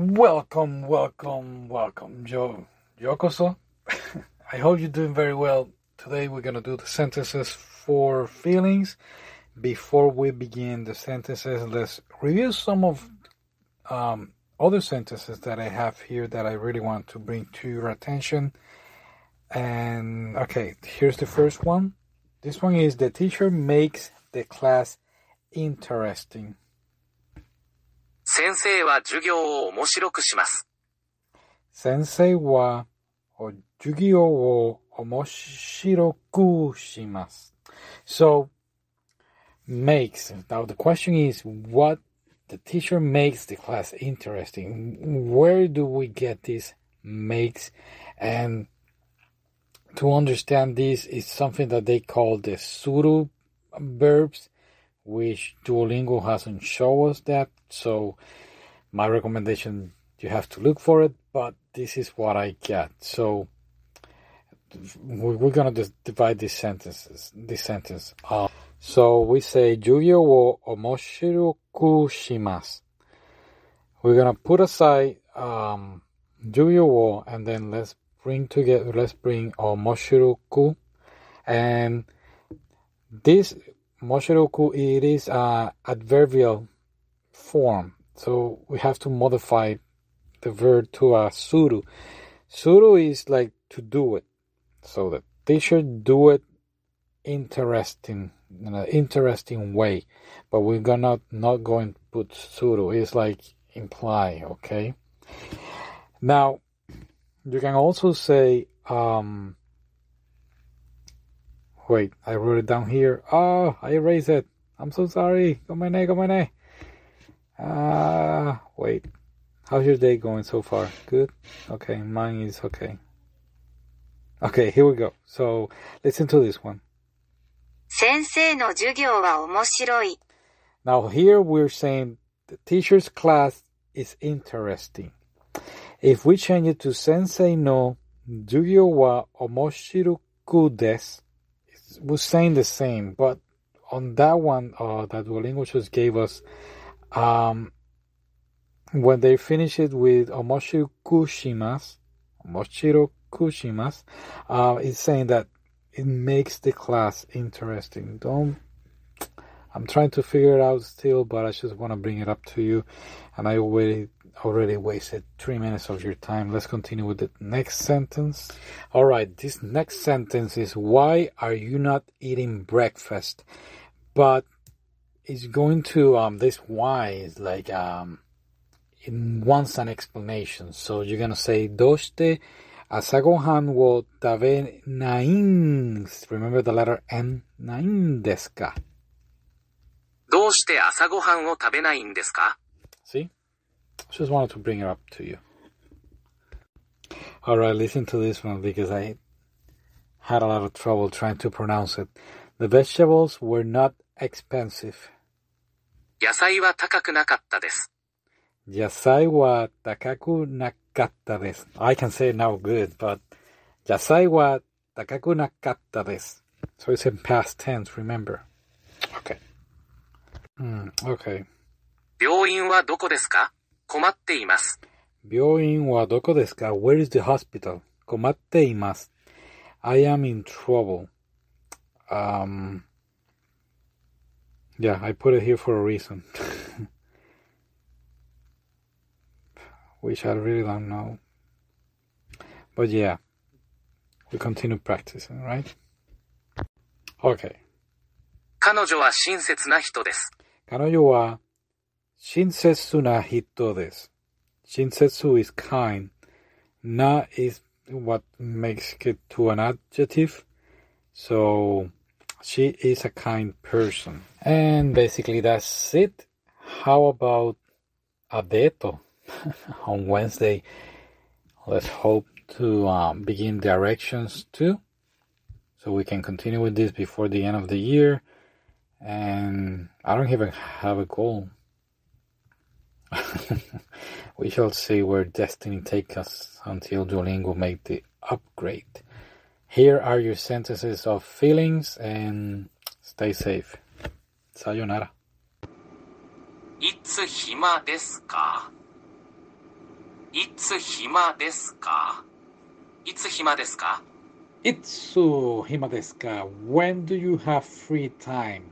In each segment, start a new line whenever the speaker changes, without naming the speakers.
Welcome, welcome, welcome, Joe. Yokoso. I hope you're doing very well. Today we're gonna do the sentences for feelings. Before we begin the sentences, let's review some of um, other sentences that I have here that I really want to bring to your attention. And okay, here's the first one. This one is the teacher makes the class interesting.
先生は授業を面白くします。
先生はお授業を面白くします。So, makes. Now the question is what the teacher makes the class interesting. Where do we get this makes? And to understand this is something that they call the pseudo verbs, which Duolingo hasn't shown us that. So my recommendation, you have to look for it, but this is what I get. So we're gonna divide these sentences, this sentence. So we say Juvio wo omoshiru shimas." We're gonna put aside um, wo and then let's bring together, let's bring omoshiru ku. And this Mosheroku, it is a adverbial form. So we have to modify the verb to a suru. Suru is like to do it. So the teacher do it interesting in an interesting way. But we're gonna not going to put suru. It's like imply, okay? Now you can also say um, wait, I wrote it down here. Oh, I erased it. I'm so sorry. Go my go my Ah, wait. How's your day going so far? Good? Okay, mine is okay. Okay, here we go. So, listen to this one.
先生の授業は面白い。
Now, here we're saying the teacher's class is interesting. If we change it to sensei no jugyo wa omoshiroku desu, it's- We're saying the same, but on that one uh, that Duolingo just gave us, um, when they finish it with omoshiroku shimasu, omoshiroku Kushimas, uh, it's saying that it makes the class interesting. Don't I'm trying to figure it out still, but I just want to bring it up to you. And I already already wasted three minutes of your time. Let's continue with the next sentence. All right, this next sentence is why are you not eating breakfast? But it's going to um this why is like um it wants an explanation. So you're gonna say "Doste asagohan wo tabe nain. Remember the letter N nain deska.
どうして朝ごはんを食べないんですか
See? Just wanted to bring it up to you. Alright, listen to this one because I had a lot of trouble trying to pronounce it. The vegetables were not expensive.
野菜は高くなかったです。
野菜は高くなかったです. I can say it now good, but 野菜は高くなかったです. So it's in past tense, remember. Okay. Hmm, okay.
病院はどこですか困っています。
病院はどこですか Where is the hospital? 困っています. I am in trouble. Um, yeah, I put it here for a reason. Which I really don't know. But yeah, we continue practicing, right? Okay.
彼女は親切な人です。
Kanojo wa shinsetsu na hito. Shinsetsu is kind. Na is what makes it to an adjective. So she is a kind person. And basically that's it. How about Adeto on Wednesday? Let's hope to um, begin directions too. So we can continue with this before the end of the year And I don't even have a goal. we shall see where destiny takes us until Duolingo make the upgrade. Here are your sentences of feelings and stay safe. Sayonara.
いつ暇ですかいつ暇ですかいつ暇ですか
Itsu hima desu ka? When do you have free time?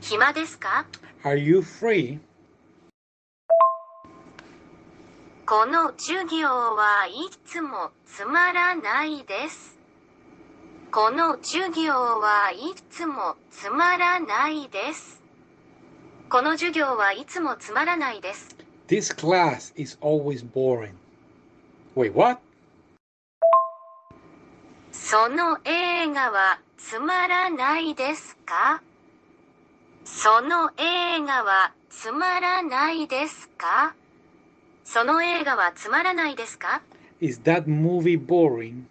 暇ですか
？Are you free?
この授業はいつもつまらないです。この授業はいつもつまらないです。この授業はいつもつまらないです。
This class is always boring. Wait, what?
その映画はつまらないですか？その映画はつまらないですか？その映画はつまらないですか
？Is that movie boring?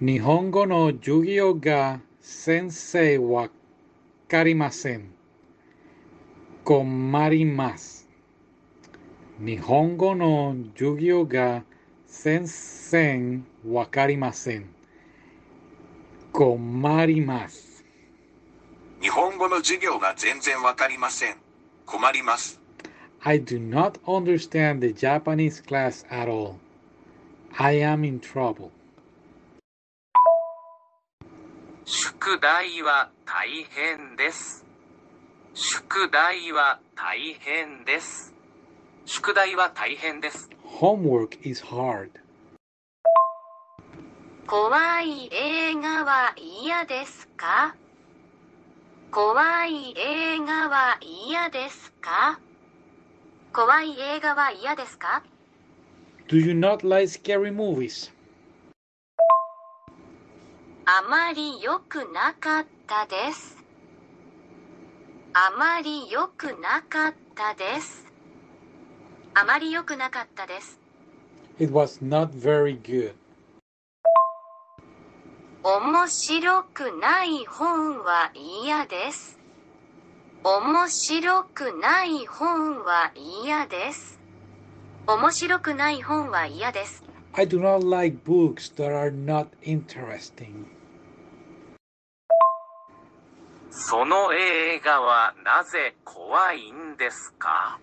日本語の授業が先生わかりません。困ります。日本語の授業が先生わかりません。困ります。
日本語の授業が全然わかりません。困ります。
I do not understand the Japanese class at all. I am in trouble.
宿題は大変です。宿題は大変です。宿題は大変です。
Homework is hard.
怖い映画は嫌ですか怖い映画は嫌ですか？怖い映画は嫌ですか
？Do you not like scary movies?
あまり良くなかったです。あまり良くなかったです。あまり良くなかったです。
It was not very good.
面白くない本は嫌です。面白くない本は嫌です。面白くない本は嫌です。
I do not like books that are not interesting.
その映画はなぜ怖いんですか？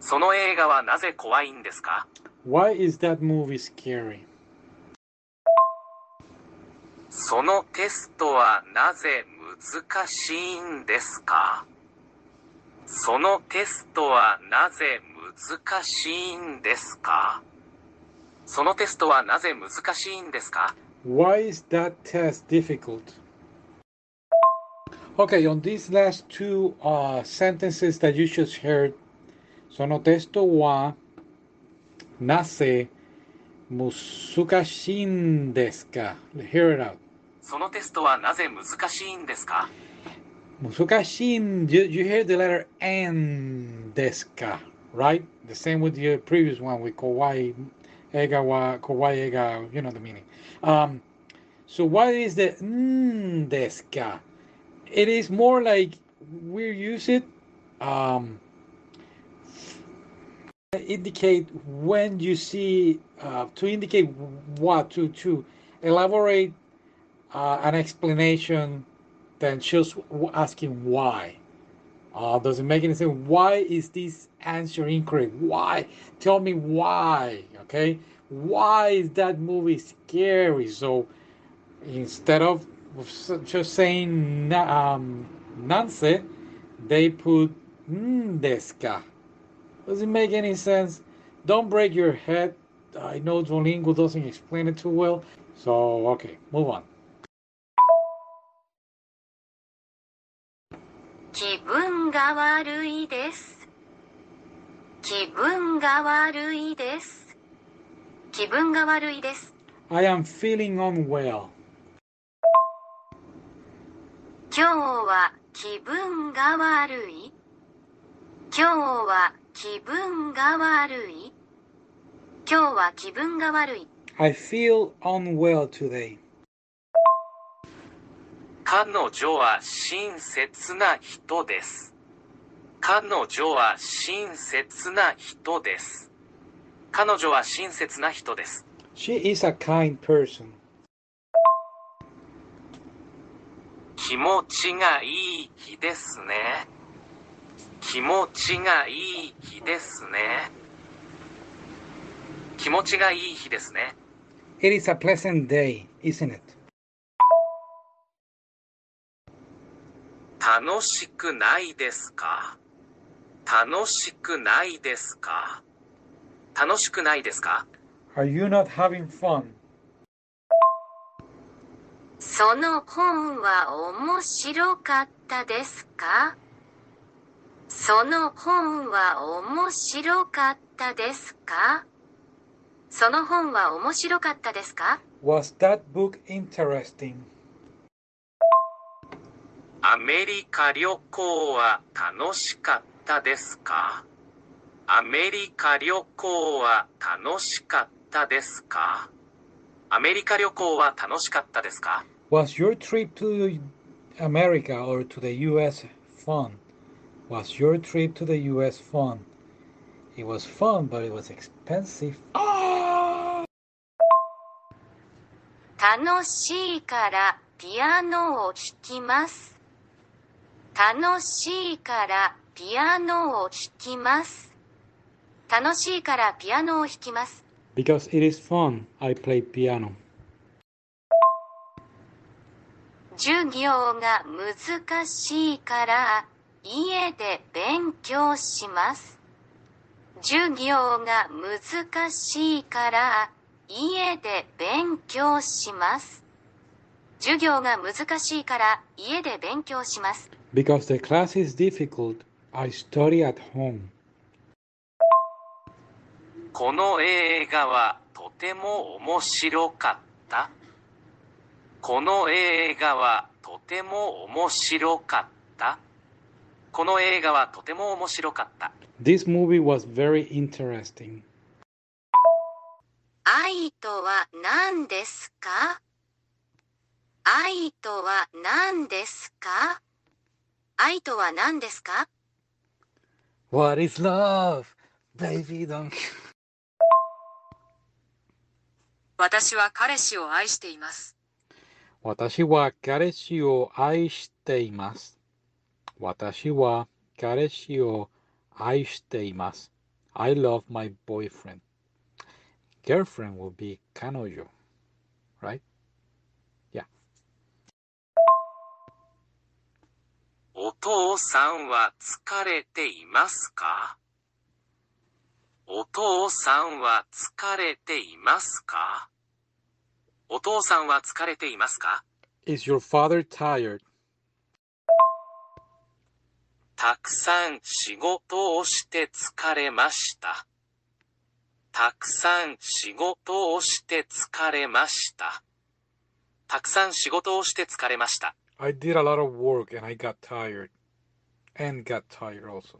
その映画はなぜ怖いんですか
？Why is that movie scary?
そのテストはなぜ難しいんですかそのテストはなぜ難しいんですかそのテストはなぜ難しいんですか
Why is that test difficult? Okay, on these last two uh, sentences that you just heard, sono testo wa nase musukashin desu ka? Hear it out.
そのテストはなぜ難しいんですか
Musukashin, you, you hear the letter N desu ka, right? The same with the previous one with kawaii, ega wa, kawaii ega, you know the meaning. Um, so what is the n desu ka? It is more like we use it um, indicate when you see uh, to indicate what to to elaborate uh, an explanation than just asking why. Uh, does it make any sense? Why is this answer incorrect? Why? Tell me why. Okay. Why is that movie scary? So instead of just saying um, nanse, they put "Mm, desu ka?" Does it make any sense? don't break your head. I know Duolingo doesn't explain it too well. So, okay, move on.
気分が悪いです。気分が悪いです。気分が悪いです。
I am feeling unwell.
今日は気分が悪い。今日は 気分が悪い？今日は気分が悪い。
I feel unwell today.
彼女は親切な人です。彼女は親切な人です。彼女は親切な人です。
She is a kind person.
気持ちがいい日ですね。気持ちがいい日ですね。気持ちがいい日ですね。
It is a pleasant day, isn't it?
楽しくないですか？楽しくないですか？楽しくないですか
？Are you not having fun?
その本は面白かったですか？その本は面白かったですか？その本は面白かったですか
？Was that book interesting?
アメリカ旅行は楽しかったですか？アメリカ旅行は楽しかったですか？アメリカ旅行は楽しかったですか
？Was your trip to America or to the US fun? Was your trip to the US fun? It was fun, but it was expensive.
楽しいからピアノを弾きます。楽しいからピアノを弾きます。楽しいからピアノを弾きます。
Because it is fun, I play piano.
授業が難しいから家で勉強します。授業が難しいから家で勉強します。授業が難しいから家で勉強します。
Because the class is difficult, I study at home.
この映画はとても面白かった。この映画はとても面白かった。この映画はとても面白かった。
This movie was very interesting.
愛とは何ですか？愛とは何ですか？愛とは何ですか
？What is love? Baby, don't.
私は彼氏を愛しています。
私は彼氏を愛しています。私は彼氏を愛しています。I love my boyfriend. Girlfriend will be 彼女。Right? Yeah.
お父さんは疲れていますかお父さんは疲れていますかお父さんは疲れていますか
Is your father tired?
たくさん仕事をして疲れました。たくさん仕事をして疲れました。たくさん仕事をして疲れました。
I did a lot of work and I got tired. And got tired also.